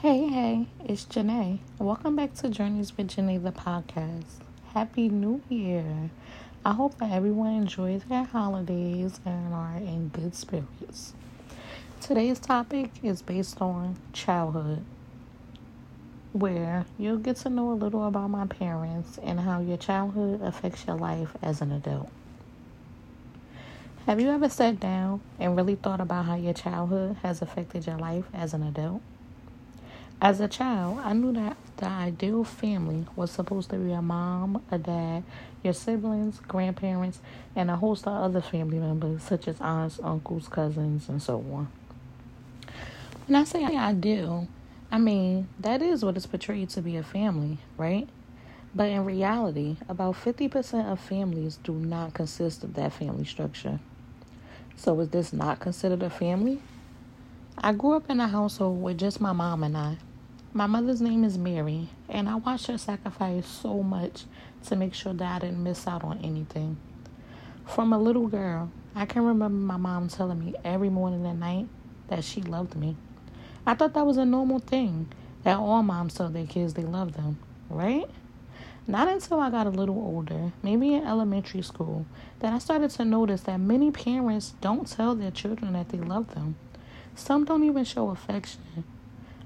Hey, hey, it's Janae. Welcome back to Journeys with Janae, the podcast. Happy New Year. I hope that everyone enjoys their holidays and are in good spirits. Today's topic is based on childhood, where you'll get to know a little about my parents and how your childhood affects your life as an adult. Have you ever sat down and really thought about how your childhood has affected your life as an adult? As a child, I knew that the ideal family was supposed to be a mom, a dad, your siblings, grandparents, and a host of other family members, such as aunts, uncles, cousins, and so on. When I say ideal, I mean that is what is portrayed to be a family, right? But in reality, about 50% of families do not consist of that family structure. So, is this not considered a family? I grew up in a household with just my mom and I. My mother's name is Mary, and I watched her sacrifice so much to make sure that I didn't miss out on anything. From a little girl, I can remember my mom telling me every morning and night that she loved me. I thought that was a normal thing, that all moms tell their kids they love them, right? Not until I got a little older, maybe in elementary school, that I started to notice that many parents don't tell their children that they love them. Some don't even show affection.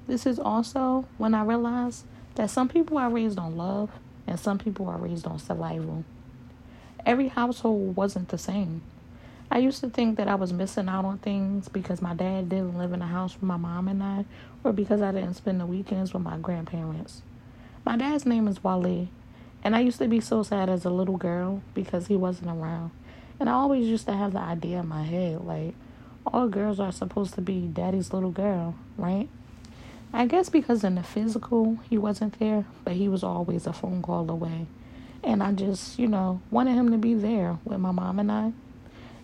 This is also when I realized that some people are raised on love and some people are raised on survival. Every household wasn't the same. I used to think that I was missing out on things because my dad didn't live in a house with my mom and I, or because I didn't spend the weekends with my grandparents. My dad's name is Wale, and I used to be so sad as a little girl because he wasn't around. And I always used to have the idea in my head like, all girls are supposed to be daddy's little girl, right? I guess because in the physical he wasn't there, but he was always a phone call away. And I just, you know, wanted him to be there with my mom and I,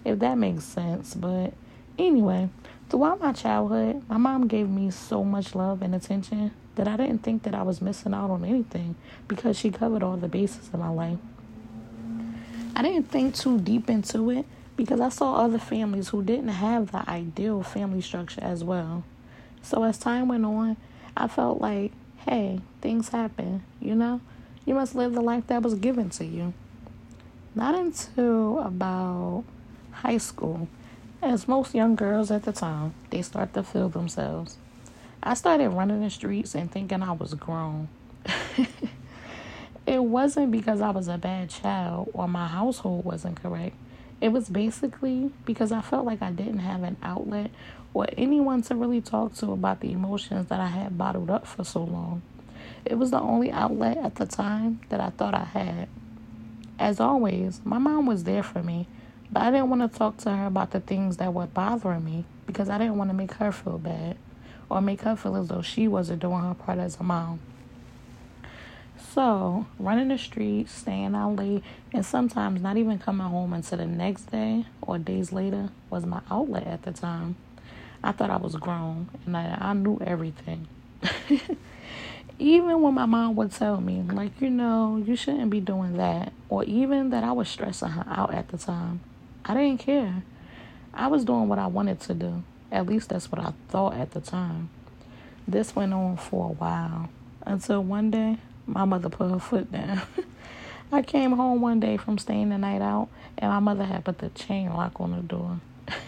if that makes sense. But anyway, throughout my childhood, my mom gave me so much love and attention that I didn't think that I was missing out on anything because she covered all the bases of my life. I didn't think too deep into it because I saw other families who didn't have the ideal family structure as well. So as time went on, I felt like, hey, things happen, you know? You must live the life that was given to you. Not until about high school, as most young girls at the time, they start to feel themselves. I started running the streets and thinking I was grown. it wasn't because I was a bad child or my household wasn't correct. It was basically because I felt like I didn't have an outlet or anyone to really talk to about the emotions that I had bottled up for so long. It was the only outlet at the time that I thought I had. As always, my mom was there for me, but I didn't want to talk to her about the things that were bothering me because I didn't want to make her feel bad or make her feel as though she wasn't doing her part as a mom. So, running the streets, staying out late, and sometimes not even coming home until the next day or days later was my outlet at the time. I thought I was grown and I, I knew everything. even when my mom would tell me, like, you know, you shouldn't be doing that, or even that I was stressing her out at the time, I didn't care. I was doing what I wanted to do. At least that's what I thought at the time. This went on for a while until one day my mother put her foot down. I came home one day from staying the night out, and my mother had put the chain lock on the door.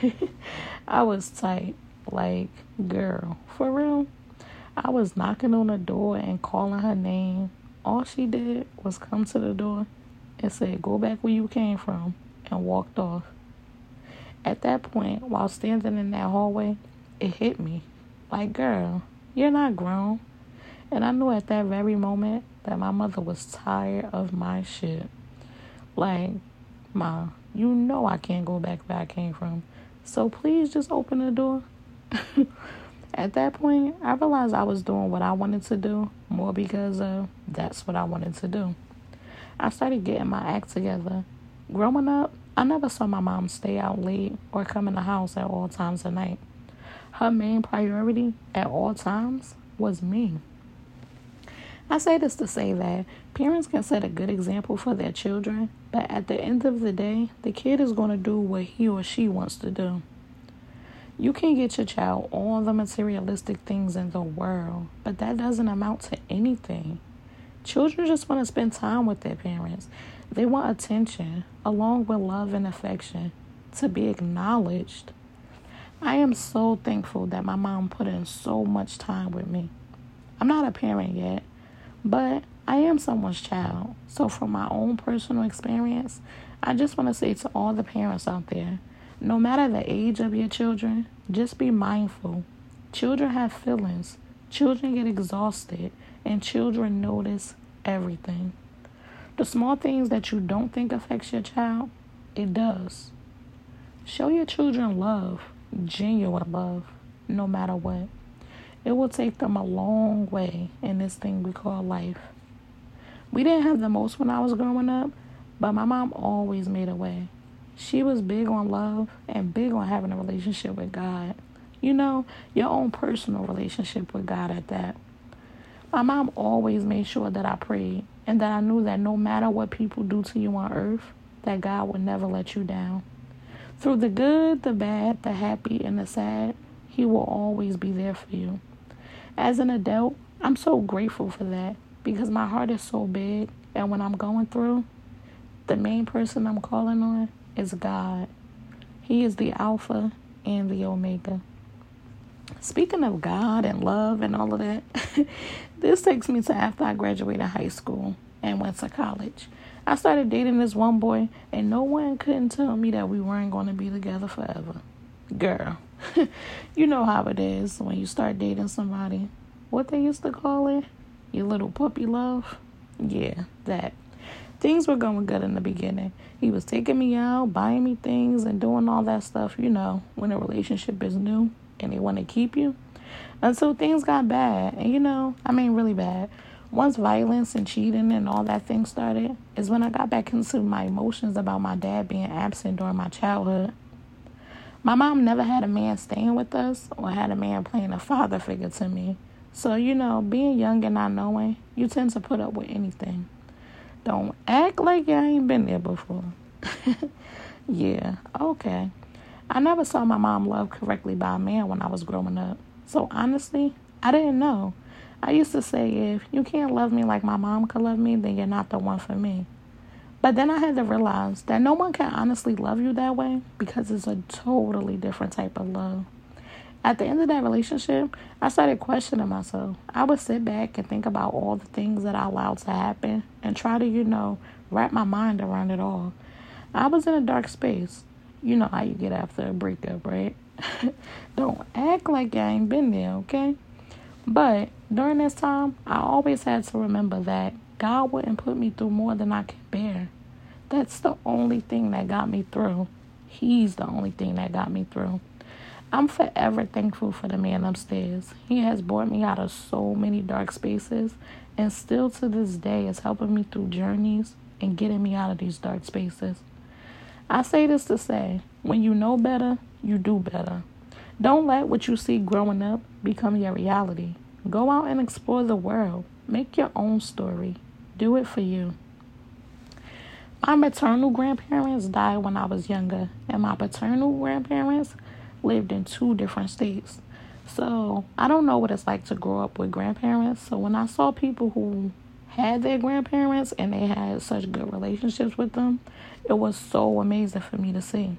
I was tight, like, girl, for real. I was knocking on the door and calling her name. All she did was come to the door and say, Go back where you came from, and walked off. At that point, while standing in that hallway, it hit me. Like, girl, you're not grown. And I knew at that very moment that my mother was tired of my shit. Like, Ma, you know I can't go back where I came from. So please just open the door. At that point, I realized I was doing what I wanted to do more because uh, that's what I wanted to do. I started getting my act together. Growing up, I never saw my mom stay out late or come in the house at all times of night. Her main priority at all times was me. I say this to say that parents can set a good example for their children, but at the end of the day, the kid is going to do what he or she wants to do. You can get your child all the materialistic things in the world, but that doesn't amount to anything. Children just want to spend time with their parents. They want attention, along with love and affection, to be acknowledged. I am so thankful that my mom put in so much time with me. I'm not a parent yet, but I am someone's child. So, from my own personal experience, I just want to say to all the parents out there no matter the age of your children, just be mindful. Children have feelings, children get exhausted, and children notice everything. The small things that you don't think affects your child, it does. Show your children love, genuine love, no matter what. It will take them a long way in this thing we call life. We didn't have the most when I was growing up, but my mom always made a way. She was big on love and big on having a relationship with God. You know, your own personal relationship with God at that. My mom always made sure that I prayed and that I knew that no matter what people do to you on earth, that God would never let you down. Through the good, the bad, the happy, and the sad, He will always be there for you. As an adult, I'm so grateful for that because my heart is so big, and when I'm going through, the main person I'm calling on is God. He is the Alpha and the Omega. Speaking of God and love and all of that, this takes me to after I graduated high school and went to college. I started dating this one boy, and no one couldn't tell me that we weren't going to be together forever. Girl, you know how it is when you start dating somebody. What they used to call it? Your little puppy love? Yeah, that. Things were going good in the beginning. He was taking me out, buying me things, and doing all that stuff, you know, when a relationship is new and they want to keep you. Until things got bad. And, you know, I mean, really bad. Once violence and cheating and all that thing started, is when I got back into my emotions about my dad being absent during my childhood. My mom never had a man staying with us or had a man playing a father figure to me. So, you know, being young and not knowing, you tend to put up with anything. Don't act like you ain't been there before. yeah, okay. I never saw my mom loved correctly by a man when I was growing up. So honestly, I didn't know. I used to say, if you can't love me like my mom could love me, then you're not the one for me. But then I had to realize that no one can honestly love you that way because it's a totally different type of love. At the end of that relationship, I started questioning myself. I would sit back and think about all the things that I allowed to happen and try to, you know, wrap my mind around it all. I was in a dark space. You know how you get after a breakup, right? Don't act like I ain't been there, okay? But during this time, I always had to remember that God wouldn't put me through more than I could bear. That's the only thing that got me through. He's the only thing that got me through. I'm forever thankful for the man upstairs. He has brought me out of so many dark spaces and still to this day is helping me through journeys and getting me out of these dark spaces. I say this to say when you know better, you do better. Don't let what you see growing up become your reality. Go out and explore the world. Make your own story. Do it for you. My maternal grandparents died when I was younger, and my paternal grandparents lived in two different states. So I don't know what it's like to grow up with grandparents. So when I saw people who had their grandparents and they had such good relationships with them, it was so amazing for me to see.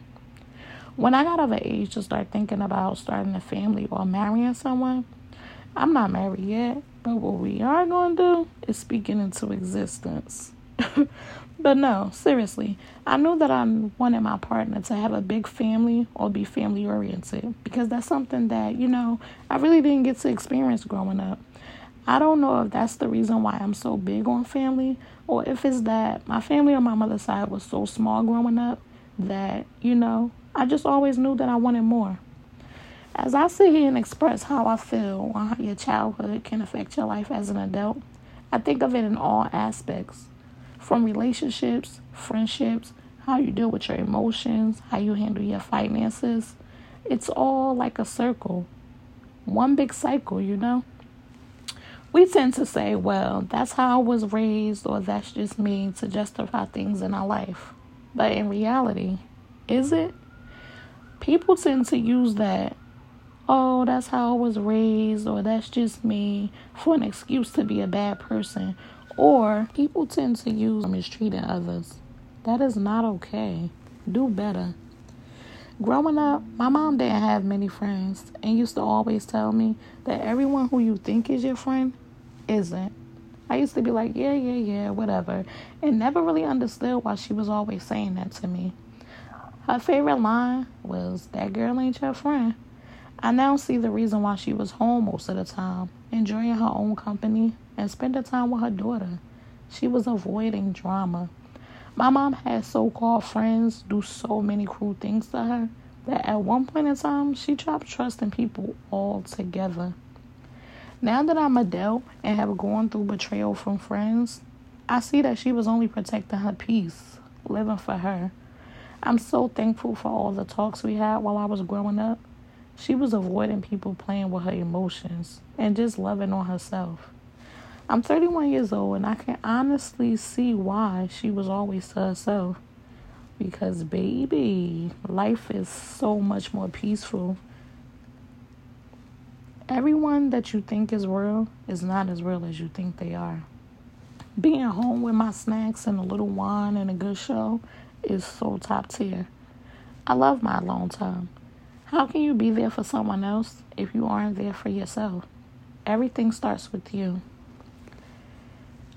When I got of age to start thinking about starting a family or marrying someone, I'm not married yet, but what we are going to do is speaking into existence. But no, seriously, I knew that I wanted my partner to have a big family or be family oriented because that's something that, you know, I really didn't get to experience growing up. I don't know if that's the reason why I'm so big on family or if it's that my family on my mother's side was so small growing up that, you know, I just always knew that I wanted more. As I sit here and express how I feel on how your childhood can affect your life as an adult, I think of it in all aspects from relationships, friendships, how you deal with your emotions, how you handle your finances. It's all like a circle, one big cycle, you know. We tend to say, well, that's how I was raised, or that's just me to justify things in our life. But in reality, is it? People tend to use that oh, that's how I was raised, or that's just me, for an excuse to be a bad person. Or people tend to use mistreating others. That is not okay. Do better. Growing up, my mom didn't have many friends and used to always tell me that everyone who you think is your friend isn't. I used to be like, yeah, yeah, yeah, whatever, and never really understood why she was always saying that to me. Her favorite line was, That girl ain't your friend. I now see the reason why she was home most of the time, enjoying her own company and spend the time with her daughter. She was avoiding drama. My mom had so called friends do so many cruel things to her that at one point in time she dropped trust in people altogether. Now that I'm adult and have gone through betrayal from friends, I see that she was only protecting her peace, living for her. I'm so thankful for all the talks we had while I was growing up. She was avoiding people playing with her emotions and just loving on herself. I'm 31 years old and I can honestly see why she was always to herself. Because, baby, life is so much more peaceful Everyone that you think is real is not as real as you think they are. Being home with my snacks and a little wine and a good show is so top tier. I love my alone time. How can you be there for someone else if you aren't there for yourself? Everything starts with you.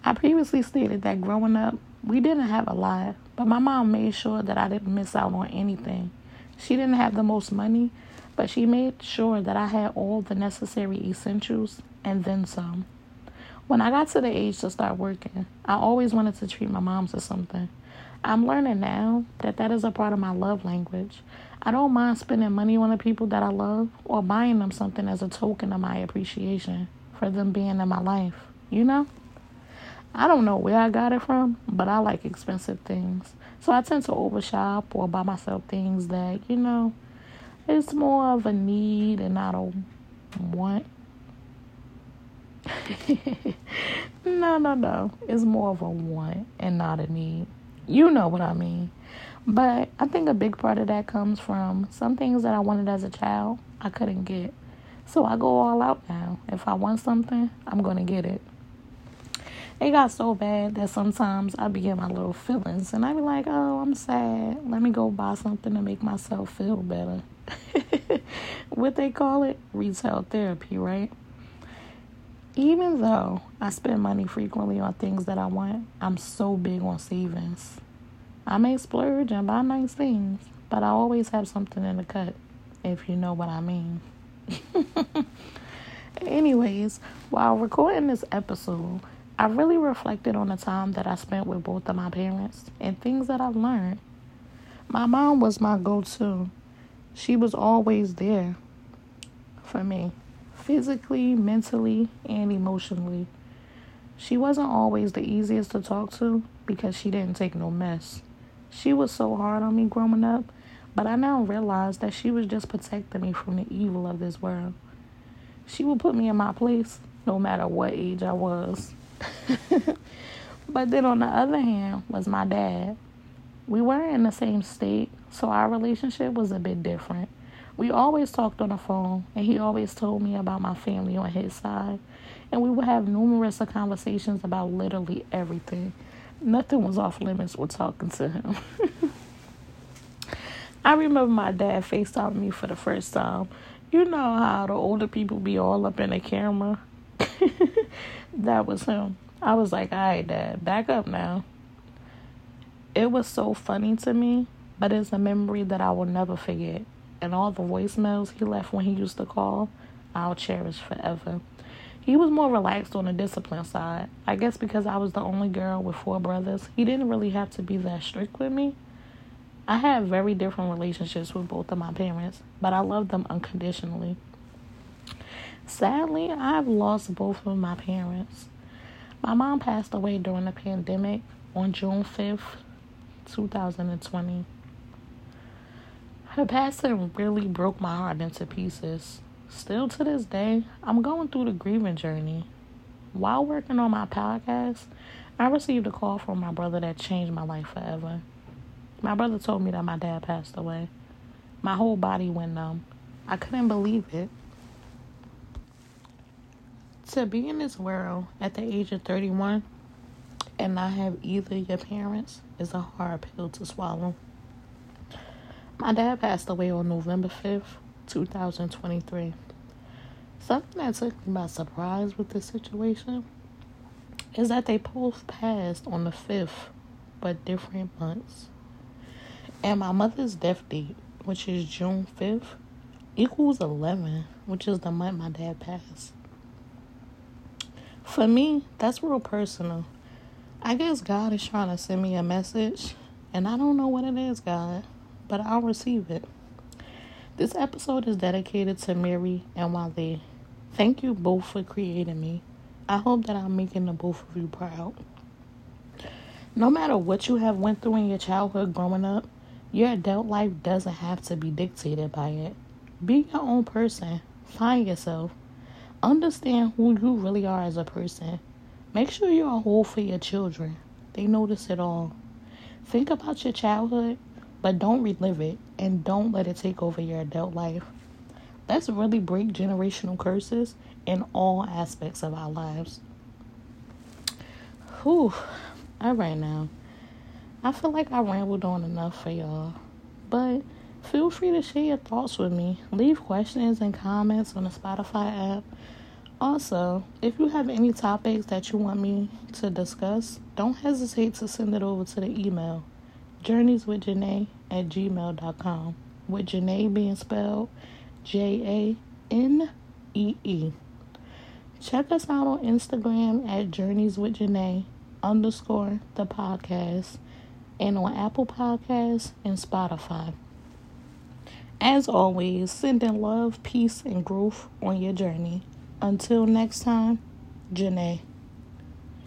I previously stated that growing up, we didn't have a lot, but my mom made sure that I didn't miss out on anything. She didn't have the most money, but she made sure that I had all the necessary essentials and then some. When I got to the age to start working, I always wanted to treat my mom to something. I'm learning now that that is a part of my love language. I don't mind spending money on the people that I love or buying them something as a token of my appreciation for them being in my life. You know? I don't know where I got it from, but I like expensive things. So I tend to overshop or buy myself things that, you know, it's more of a need and not a want. no, no, no. It's more of a want and not a need. You know what I mean. But I think a big part of that comes from some things that I wanted as a child, I couldn't get. So I go all out now. If I want something, I'm going to get it. It got so bad that sometimes I be my little feelings and I be like, oh, I'm sad. Let me go buy something to make myself feel better. what they call it? Retail therapy, right? Even though I spend money frequently on things that I want, I'm so big on savings. I may splurge and buy nice things, but I always have something in the cut, if you know what I mean. Anyways, while recording this episode, I really reflected on the time that I spent with both of my parents and things that I've learned. My mom was my go to she was always there for me, physically, mentally, and emotionally. She wasn't always the easiest to talk to because she didn't take no mess. She was so hard on me growing up, but I now realize that she was just protecting me from the evil of this world. She would put me in my place no matter what age I was. but then on the other hand was my dad. We weren't in the same state, so our relationship was a bit different. We always talked on the phone, and he always told me about my family on his side. And we would have numerous conversations about literally everything. Nothing was off limits with talking to him. I remember my dad FaceTiming me for the first time. You know how the older people be all up in the camera? that was him. I was like, all right, dad, back up now it was so funny to me, but it's a memory that I will never forget. And all the voicemails he left when he used to call, I'll cherish forever. He was more relaxed on the discipline side. I guess because I was the only girl with four brothers, he didn't really have to be that strict with me. I had very different relationships with both of my parents, but I loved them unconditionally. Sadly, I've lost both of my parents. My mom passed away during the pandemic on June 5th, 2020. Her passing really broke my heart into pieces. Still to this day, I'm going through the grieving journey. While working on my podcast, I received a call from my brother that changed my life forever. My brother told me that my dad passed away. My whole body went numb. I couldn't believe it. To be in this world at the age of 31 and not have either your parents is a hard pill to swallow. My dad passed away on November 5th, 2023. Something that took me by surprise with this situation is that they both passed on the 5th, but different months. And my mother's death date, which is June 5th, equals 11, which is the month my dad passed. For me, that's real personal. I guess God is trying to send me a message, and I don't know what it is, God, but I'll receive it. This episode is dedicated to Mary and Wale. Thank you both for creating me. I hope that I'm making the both of you proud. No matter what you have went through in your childhood growing up, your adult life doesn't have to be dictated by it. Be your own person. Find yourself. Understand who you really are as a person. Make sure you're a whole for your children. They notice it all. Think about your childhood, but don't relive it and don't let it take over your adult life. Let's really break generational curses in all aspects of our lives. Whew. All right now. I feel like I rambled on enough for y'all. But feel free to share your thoughts with me. Leave questions and comments on the Spotify app. Also, if you have any topics that you want me to discuss, don't hesitate to send it over to the email journeyswithjanae at gmail.com. With Janae being spelled J A N E E. Check us out on Instagram at Journeys with Janae underscore the podcast and on Apple Podcasts and Spotify. As always, sending love, peace, and growth on your journey. Until next time, Janae.